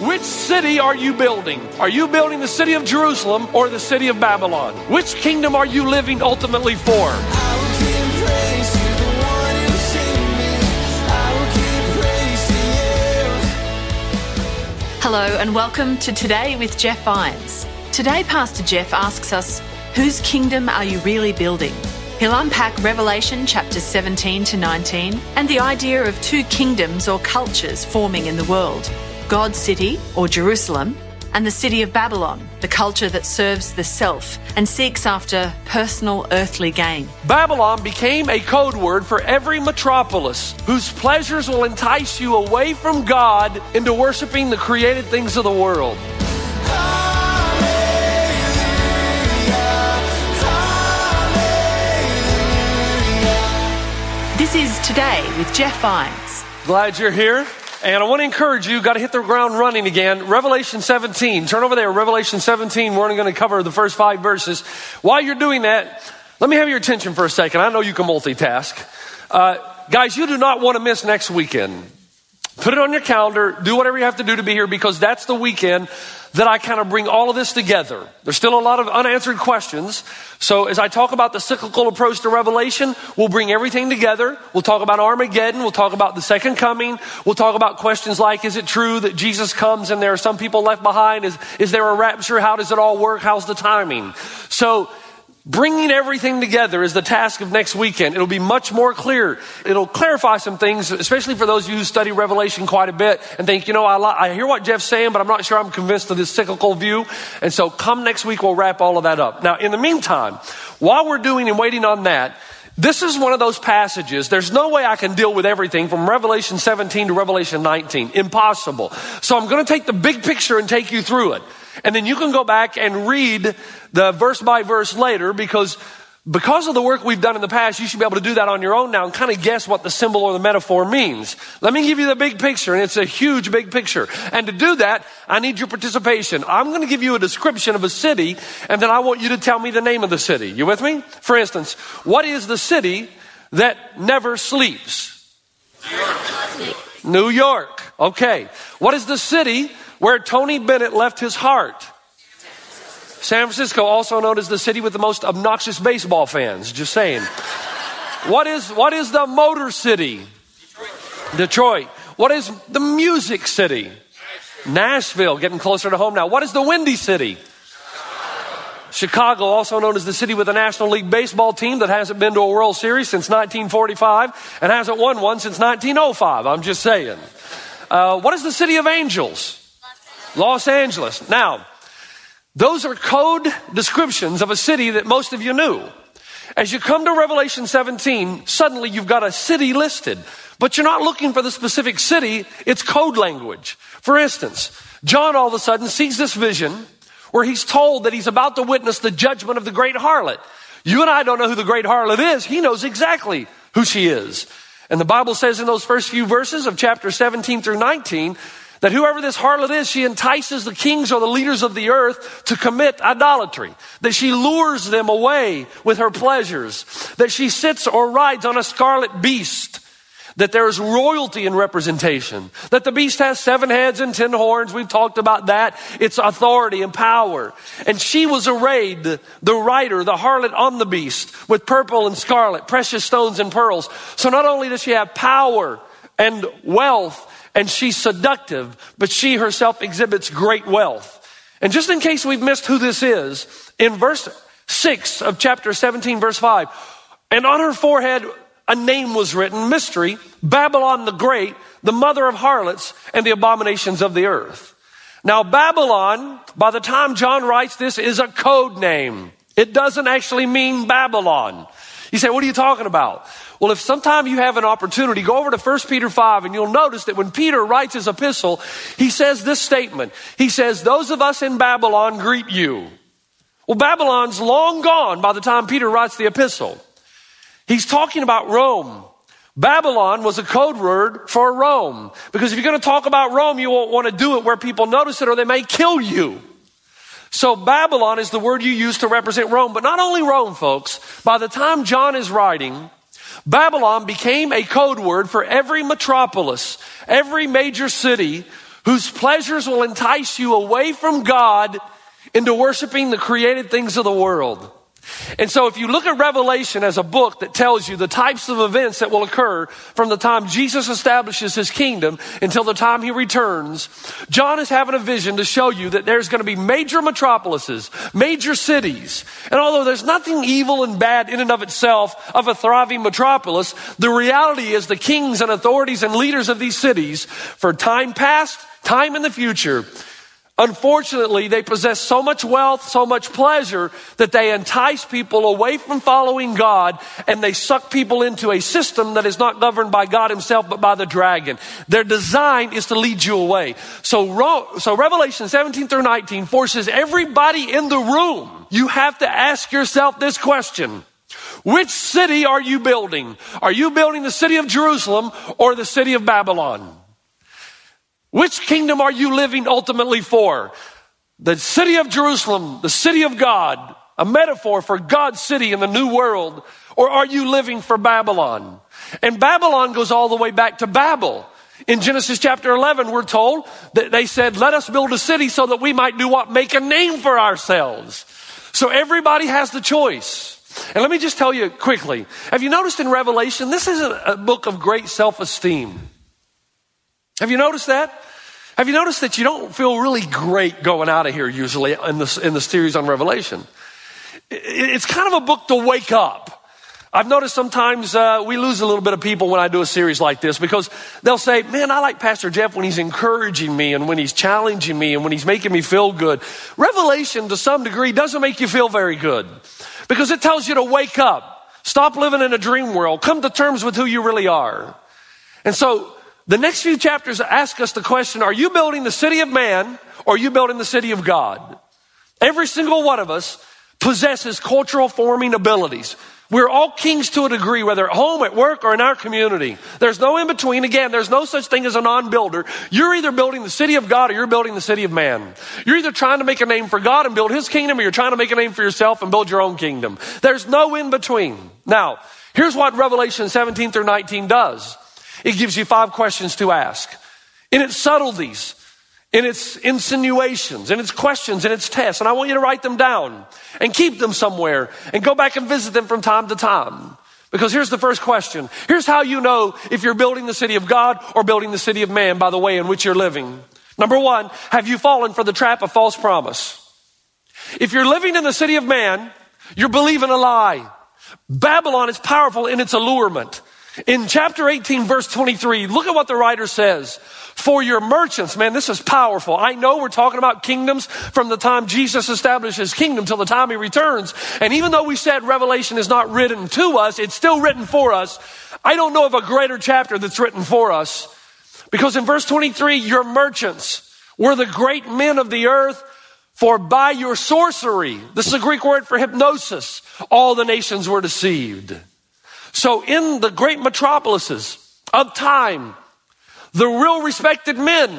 Which city are you building? Are you building the city of Jerusalem or the city of Babylon? Which kingdom are you living ultimately for? Hello, and welcome to Today with Jeff Vines. Today, Pastor Jeff asks us, Whose kingdom are you really building? He'll unpack Revelation chapters 17 to 19 and the idea of two kingdoms or cultures forming in the world God's city, or Jerusalem, and the city of Babylon, the culture that serves the self and seeks after personal earthly gain. Babylon became a code word for every metropolis whose pleasures will entice you away from God into worshiping the created things of the world. This is Today with Jeff Vines. Glad you're here. And I want to encourage you, got to hit the ground running again. Revelation 17. Turn over there, Revelation 17. We're only going to cover the first five verses. While you're doing that, let me have your attention for a second. I know you can multitask. Uh, guys, you do not want to miss next weekend. Put it on your calendar. Do whatever you have to do to be here because that's the weekend that I kind of bring all of this together. There's still a lot of unanswered questions. So as I talk about the cyclical approach to Revelation, we'll bring everything together. We'll talk about Armageddon. We'll talk about the second coming. We'll talk about questions like, is it true that Jesus comes and there are some people left behind? Is, is there a rapture? How does it all work? How's the timing? So Bringing everything together is the task of next weekend. It'll be much more clear. It'll clarify some things, especially for those of you who study Revelation quite a bit and think, you know, I, li- I hear what Jeff's saying, but I'm not sure I'm convinced of this cyclical view. And so come next week, we'll wrap all of that up. Now, in the meantime, while we're doing and waiting on that, this is one of those passages. There's no way I can deal with everything from Revelation 17 to Revelation 19. Impossible. So I'm going to take the big picture and take you through it. And then you can go back and read the verse by verse later because because of the work we've done in the past, you should be able to do that on your own now and kind of guess what the symbol or the metaphor means. Let me give you the big picture, and it's a huge big picture. And to do that, I need your participation. I'm going to give you a description of a city, and then I want you to tell me the name of the city. You with me? For instance, what is the city that never sleeps? New York. New York. Okay. What is the city where Tony Bennett left his heart. San Francisco, also known as the city with the most obnoxious baseball fans. Just saying. What is, what is the Motor City? Detroit. Detroit. What is the Music City? Nashville, Nashville, getting closer to home now. What is the Windy City? Chicago, also known as the city with a National League baseball team that hasn't been to a World Series since 1945 and hasn't won one since 1905. I'm just saying. Uh, what is the city of angels? Los Angeles. Now, those are code descriptions of a city that most of you knew. As you come to Revelation 17, suddenly you've got a city listed, but you're not looking for the specific city, it's code language. For instance, John all of a sudden sees this vision where he's told that he's about to witness the judgment of the great harlot. You and I don't know who the great harlot is. He knows exactly who she is. And the Bible says in those first few verses of chapter 17 through 19 that whoever this harlot is, she entices the kings or the leaders of the earth to commit idolatry. That she lures them away with her pleasures. That she sits or rides on a scarlet beast. That there is royalty in representation. That the beast has seven heads and ten horns. We've talked about that. It's authority and power. And she was arrayed, the rider, the harlot on the beast, with purple and scarlet, precious stones and pearls. So not only does she have power and wealth, and she's seductive, but she herself exhibits great wealth. And just in case we've missed who this is, in verse 6 of chapter 17, verse 5, and on her forehead a name was written, mystery, Babylon the Great, the mother of harlots and the abominations of the earth. Now, Babylon, by the time John writes this, is a code name. It doesn't actually mean Babylon. You say, what are you talking about? Well, if sometime you have an opportunity, go over to 1 Peter 5 and you'll notice that when Peter writes his epistle, he says this statement. He says, those of us in Babylon greet you. Well, Babylon's long gone by the time Peter writes the epistle. He's talking about Rome. Babylon was a code word for Rome. Because if you're going to talk about Rome, you won't want to do it where people notice it or they may kill you. So Babylon is the word you use to represent Rome, but not only Rome, folks. By the time John is writing, Babylon became a code word for every metropolis, every major city whose pleasures will entice you away from God into worshiping the created things of the world. And so if you look at Revelation as a book that tells you the types of events that will occur from the time Jesus establishes his kingdom until the time he returns, John is having a vision to show you that there's going to be major metropolises, major cities. And although there's nothing evil and bad in and of itself of a thriving metropolis, the reality is the kings and authorities and leaders of these cities for time past, time in the future, Unfortunately, they possess so much wealth, so much pleasure that they entice people away from following God and they suck people into a system that is not governed by God himself but by the dragon. Their design is to lead you away. So, so Revelation 17 through 19 forces everybody in the room. You have to ask yourself this question. Which city are you building? Are you building the city of Jerusalem or the city of Babylon? Which kingdom are you living ultimately for? The city of Jerusalem, the city of God, a metaphor for God's city in the new world, or are you living for Babylon? And Babylon goes all the way back to Babel. In Genesis chapter 11, we're told that they said, let us build a city so that we might do what? Make a name for ourselves. So everybody has the choice. And let me just tell you quickly. Have you noticed in Revelation, this is a, book of great self-esteem. Have you noticed that? Have you noticed that you don't feel really great going out of here usually in this, in the series on Revelation? It's kind of a book to wake up. I've noticed sometimes uh, we lose a little bit of people when I do a series like this because they'll say, Man, I like Pastor Jeff when he's encouraging me and when he's challenging me and when he's making me feel good. Revelation, to some degree, doesn't make you feel very good because it tells you to wake up, stop living in a dream world, come to terms with who you really are. And so the next few chapters ask us the question, are you building the city of man or are you building the city of God? Every single one of us possesses cultural forming abilities. We're all kings to a degree, whether at home, at work, or in our community. There's no in between. Again, there's no such thing as a non-builder. You're either building the city of God or you're building the city of man. You're either trying to make a name for God and build his kingdom or you're trying to make a name for yourself and build your own kingdom. There's no in between. Now, here's what Revelation 17 through 19 does. It gives you five questions to ask. In its subtleties, in its insinuations, in its questions, in its tests. And I want you to write them down and keep them somewhere and go back and visit them from time to time. Because here's the first question. Here's how you know if you're building the city of God or building the city of man by the way in which you're living. Number one, have you fallen for the trap of false promise? If you're living in the city of man, you're believing a lie. Babylon is powerful in its allurement. In chapter 18, verse 23, look at what the writer says. For your merchants, man, this is powerful. I know we're talking about kingdoms from the time Jesus established his kingdom till the time he returns. And even though we said Revelation is not written to us, it's still written for us. I don't know of a greater chapter that's written for us. Because in verse 23, your merchants were the great men of the earth for by your sorcery, this is a Greek word for hypnosis, all the nations were deceived. So in the great metropolises of time, the real respected men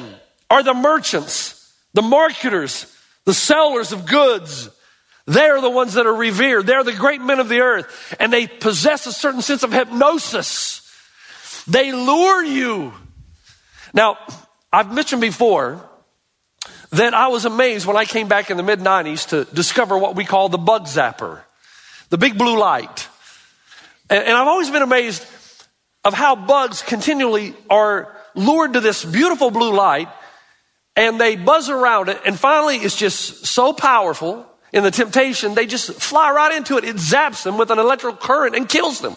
are the merchants, the marketers, the sellers of goods. They're the ones that are revered. They're the great men of the earth. And they possess a certain sense of hypnosis. They lure you. Now, I've mentioned before that I was amazed when I came back in the mid 90s to discover what we call the bug zapper, the big blue light. And, and I've always been amazed of how bugs continually are lured to this beautiful blue light and they buzz around it. And finally, it's just so powerful in the temptation, they just fly right into it. It zaps them with an electrical current and kills them.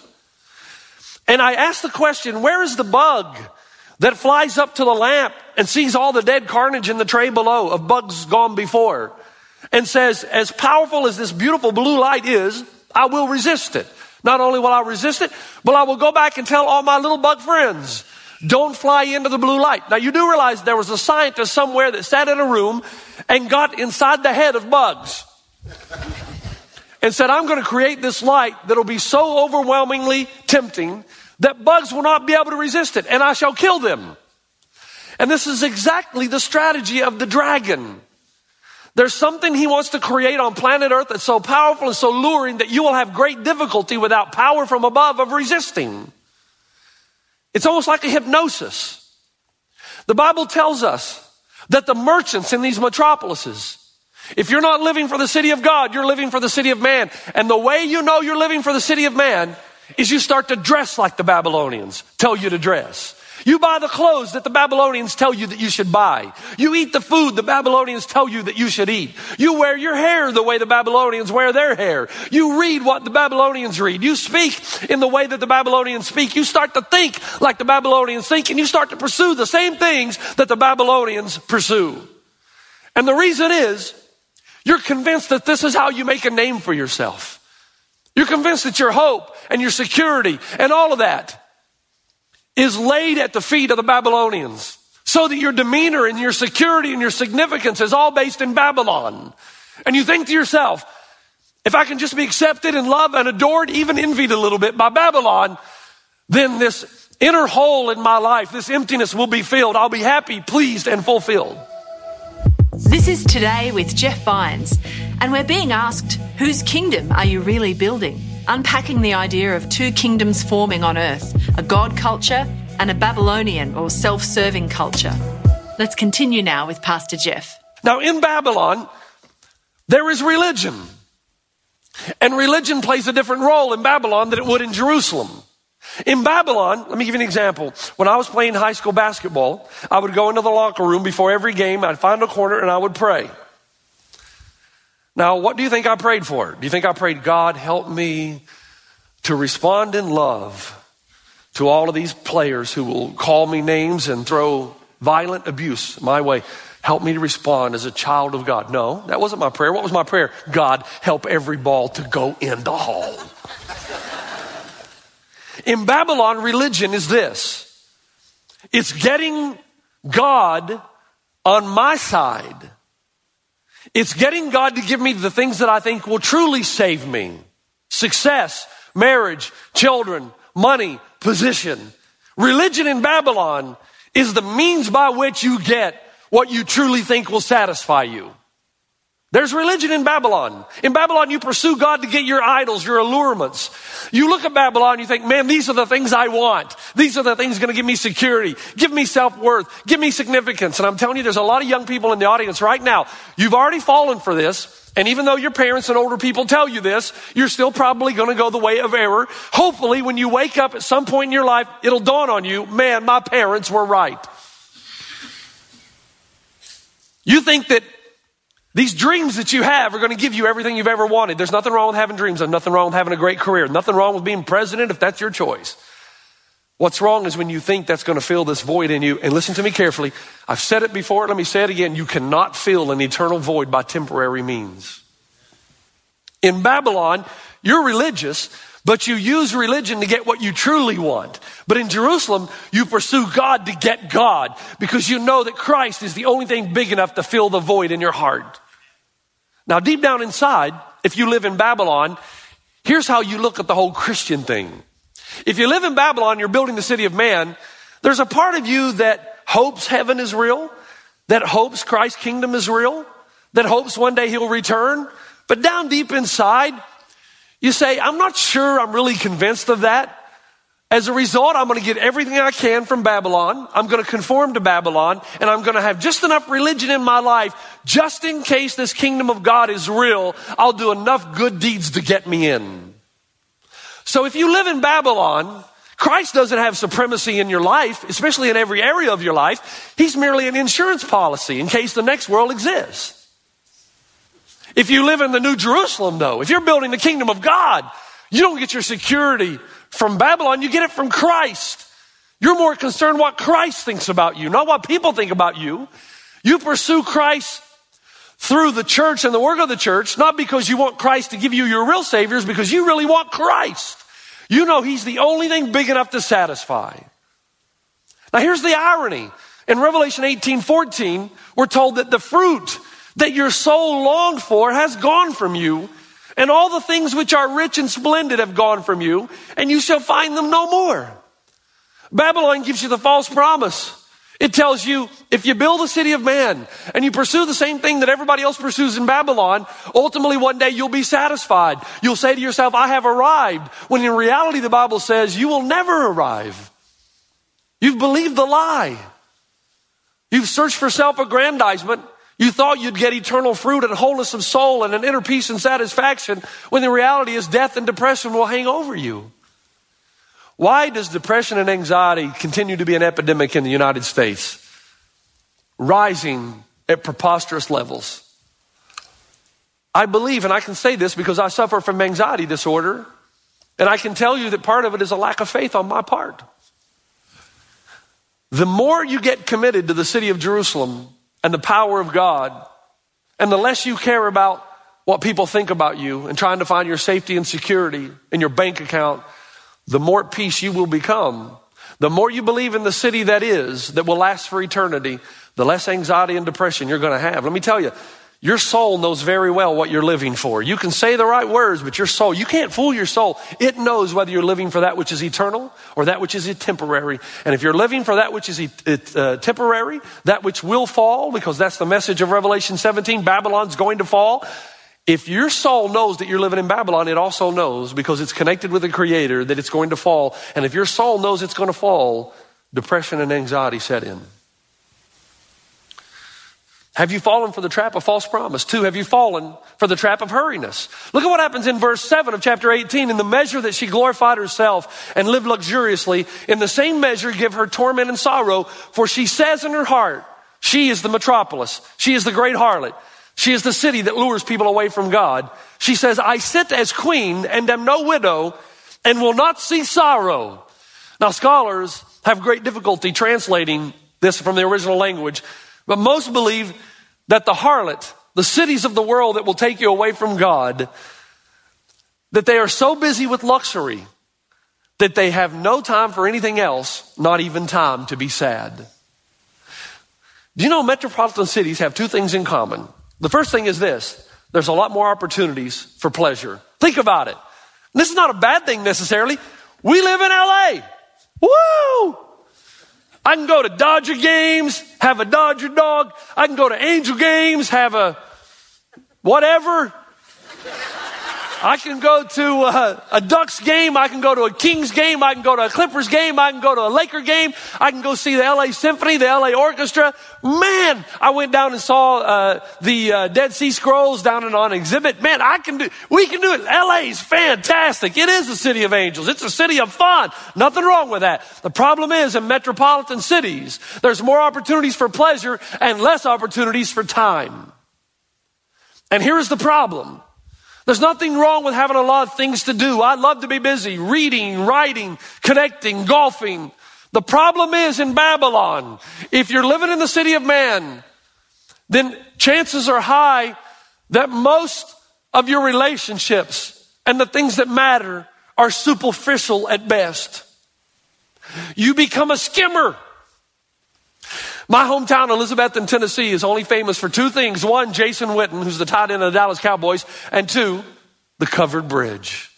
And I ask the question, where is the bug that flies up to the lamp and sees all the dead carnage in the tray below of bugs gone before and says, as powerful as this beautiful blue light is, I will resist it. Not only will I resist it, but I will go back and tell all my little bug friends, don't fly into the blue light. Now you do realize there was a scientist somewhere that sat in a room and got inside the head of bugs and said, I'm going to create this light that'll be so overwhelmingly tempting that bugs will not be able to resist it and I shall kill them. And this is exactly the strategy of the dragon. There's something he wants to create on planet Earth that's so powerful and so luring that you will have great difficulty without power from above of resisting. It's almost like a hypnosis. The Bible tells us that the merchants in these metropolises, if you're not living for the city of God, you're living for the city of man. And the way you know you're living for the city of man is you start to dress like the Babylonians tell you to dress. You buy the clothes that the Babylonians tell you that you should buy. You eat the food the Babylonians tell you that you should eat. You wear your hair the way the Babylonians wear their hair. You read what the Babylonians read. You speak in the way that the Babylonians speak. You start to think like the Babylonians think and you start to pursue the same things that the Babylonians pursue. And the reason is you're convinced that this is how you make a name for yourself. You're convinced that your hope and your security and all of that is laid at the feet of the Babylonians. So that your demeanor and your security and your significance is all based in Babylon. And you think to yourself, if I can just be accepted and loved and adored, even envied a little bit by Babylon, then this inner hole in my life, this emptiness will be filled. I'll be happy, pleased, and fulfilled. This is Today with Jeff Vines, and we're being asked, whose kingdom are you really building? Unpacking the idea of two kingdoms forming on earth a God culture and a Babylonian or self serving culture. Let's continue now with Pastor Jeff. Now, in Babylon, there is religion. And religion plays a different role in Babylon than it would in Jerusalem. In Babylon, let me give you an example. When I was playing high school basketball, I would go into the locker room before every game, I'd find a corner and I would pray. Now, what do you think I prayed for? Do you think I prayed, God, help me to respond in love to all of these players who will call me names and throw violent abuse my way? Help me to respond as a child of God. No, that wasn't my prayer. What was my prayer? God, help every ball to go in the hole. in Babylon, religion is this it's getting God on my side it's getting God to give me the things that I think will truly save me. Success, marriage, children, money, position. Religion in Babylon is the means by which you get what you truly think will satisfy you. There's religion in Babylon. In Babylon, you pursue God to get your idols, your allurements. You look at Babylon, you think, man, these are the things I want. These are the things going to give me security, give me self-worth, give me significance. And I'm telling you, there's a lot of young people in the audience right now. You've already fallen for this. And even though your parents and older people tell you this, you're still probably going to go the way of error. Hopefully, when you wake up at some point in your life, it'll dawn on you, man, my parents were right. You think that these dreams that you have are going to give you everything you've ever wanted. There's nothing wrong with having dreams. There's nothing wrong with having a great career. Nothing wrong with being president if that's your choice. What's wrong is when you think that's going to fill this void in you. And listen to me carefully. I've said it before. Let me say it again. You cannot fill an eternal void by temporary means. In Babylon, you're religious, but you use religion to get what you truly want. But in Jerusalem, you pursue God to get God because you know that Christ is the only thing big enough to fill the void in your heart. Now, deep down inside, if you live in Babylon, here's how you look at the whole Christian thing. If you live in Babylon, you're building the city of man, there's a part of you that hopes heaven is real, that hopes Christ's kingdom is real, that hopes one day he'll return. But down deep inside, you say, I'm not sure I'm really convinced of that. As a result, I'm going to get everything I can from Babylon. I'm going to conform to Babylon and I'm going to have just enough religion in my life just in case this kingdom of God is real. I'll do enough good deeds to get me in. So if you live in Babylon, Christ doesn't have supremacy in your life, especially in every area of your life. He's merely an insurance policy in case the next world exists. If you live in the New Jerusalem, though, if you're building the kingdom of God, you don't get your security from Babylon, you get it from Christ. You're more concerned what Christ thinks about you, not what people think about you. You pursue Christ through the church and the work of the church, not because you want Christ to give you your real saviors, because you really want Christ. You know He's the only thing big enough to satisfy. Now here's the irony. In Revelation 18 14, we're told that the fruit that your soul longed for has gone from you, and all the things which are rich and splendid have gone from you, and you shall find them no more. Babylon gives you the false promise. It tells you if you build a city of man and you pursue the same thing that everybody else pursues in Babylon, ultimately one day you'll be satisfied. You'll say to yourself, I have arrived. When in reality, the Bible says you will never arrive. You've believed the lie. You've searched for self aggrandizement. You thought you'd get eternal fruit and wholeness of soul and an inner peace and satisfaction when the reality is death and depression will hang over you. Why does depression and anxiety continue to be an epidemic in the United States? Rising at preposterous levels. I believe, and I can say this because I suffer from anxiety disorder, and I can tell you that part of it is a lack of faith on my part. The more you get committed to the city of Jerusalem and the power of God, and the less you care about what people think about you and trying to find your safety and security in your bank account, the more peace you will become. The more you believe in the city that is, that will last for eternity, the less anxiety and depression you're going to have. Let me tell you, your soul knows very well what you're living for. You can say the right words, but your soul, you can't fool your soul. It knows whether you're living for that which is eternal or that which is temporary. And if you're living for that which is uh, temporary, that which will fall, because that's the message of Revelation 17, Babylon's going to fall. If your soul knows that you're living in Babylon, it also knows because it's connected with the Creator that it's going to fall. And if your soul knows it's going to fall, depression and anxiety set in. Have you fallen for the trap of false promise? Two, have you fallen for the trap of hurriness? Look at what happens in verse 7 of chapter 18. In the measure that she glorified herself and lived luxuriously, in the same measure give her torment and sorrow, for she says in her heart, she is the metropolis. She is the great harlot. She is the city that lures people away from God. She says, I sit as queen and am no widow and will not see sorrow. Now, scholars have great difficulty translating this from the original language but most believe that the harlot, the cities of the world that will take you away from God, that they are so busy with luxury that they have no time for anything else, not even time to be sad. Do you know metropolitan cities have two things in common? The first thing is this there's a lot more opportunities for pleasure. Think about it. This is not a bad thing necessarily. We live in LA. Woo! I can go to Dodger games, have a Dodger dog. I can go to Angel games, have a whatever. I can go to a, a, Ducks game. I can go to a Kings game. I can go to a Clippers game. I can go to a Laker game. I can go see the LA Symphony, the LA Orchestra. Man, I went down and saw uh, the uh, Dead Sea Scrolls down and on exhibit. Man, I can do. We can do it. LA is fantastic. It is a city of angels. It's a city of fun. Nothing wrong with that. The problem is in metropolitan cities, there's more opportunities for pleasure and less opportunities for time. And here is the problem. There's nothing wrong with having a lot of things to do. I love to be busy reading, writing, connecting, golfing. The problem is in Babylon, if you're living in the city of man, then chances are high that most of your relationships and the things that matter are superficial at best. You become a skimmer. My hometown, Elizabethton, Tennessee, is only famous for two things. One, Jason Witten, who's the tight end of the Dallas Cowboys, and two, the covered bridge.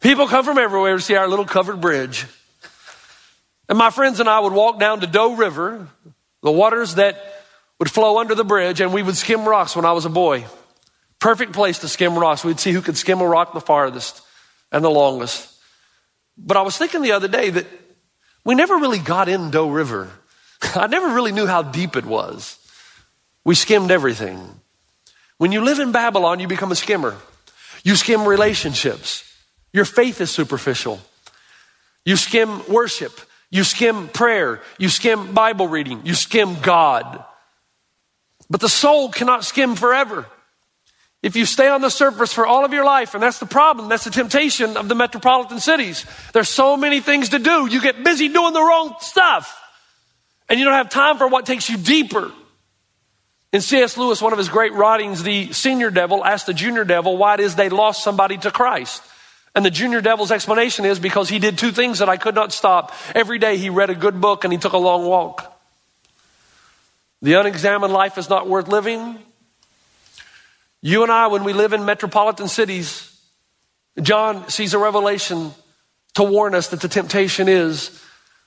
People come from everywhere to see our little covered bridge. And my friends and I would walk down to Doe River, the waters that would flow under the bridge, and we would skim rocks when I was a boy. Perfect place to skim rocks. We'd see who could skim a rock the farthest and the longest. But I was thinking the other day that we never really got in Doe River. I never really knew how deep it was. We skimmed everything. When you live in Babylon, you become a skimmer. You skim relationships. Your faith is superficial. You skim worship. You skim prayer. You skim Bible reading. You skim God. But the soul cannot skim forever. If you stay on the surface for all of your life, and that's the problem, that's the temptation of the metropolitan cities. There's so many things to do. You get busy doing the wrong stuff. And you don't have time for what takes you deeper. In C.S. Lewis, one of his great writings, the senior devil asked the junior devil why it is they lost somebody to Christ. And the junior devil's explanation is because he did two things that I could not stop. Every day he read a good book and he took a long walk. The unexamined life is not worth living. You and I, when we live in metropolitan cities, John sees a revelation to warn us that the temptation is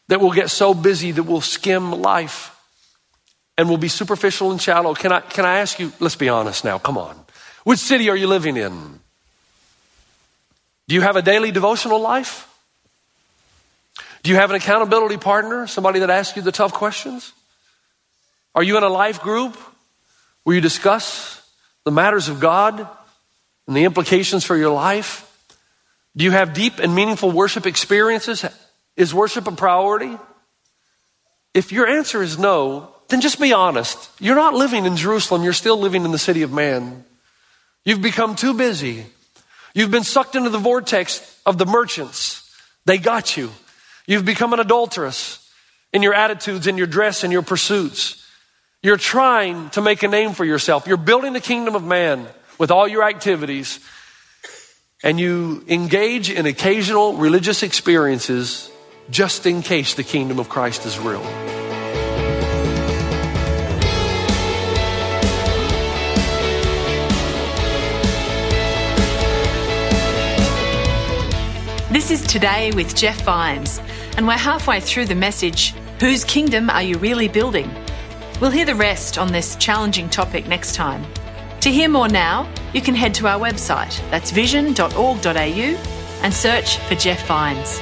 that we'll get so busy that we'll skim life and we'll be superficial and shallow. Can I, can I ask you, let's be honest now, come on. Which city are you living in? Do you have a daily devotional life? Do you have an accountability partner, somebody that asks you the tough questions? Are you in a life group where you discuss the matters of God and the implications for your life? Do you have deep and meaningful worship experiences? Is worship a priority? If your answer is no, then just be honest. You're not living in Jerusalem, you're still living in the city of man. You've become too busy. You've been sucked into the vortex of the merchants. They got you. You've become an adulteress in your attitudes, in your dress, in your pursuits. You're trying to make a name for yourself. You're building the kingdom of man with all your activities. And you engage in occasional religious experiences just in case the kingdom of Christ is real. This is Today with Jeff Vines, and we're halfway through the message Whose kingdom are you really building? We'll hear the rest on this challenging topic next time. To hear more now, you can head to our website, that's vision.org.au, and search for Jeff Vines.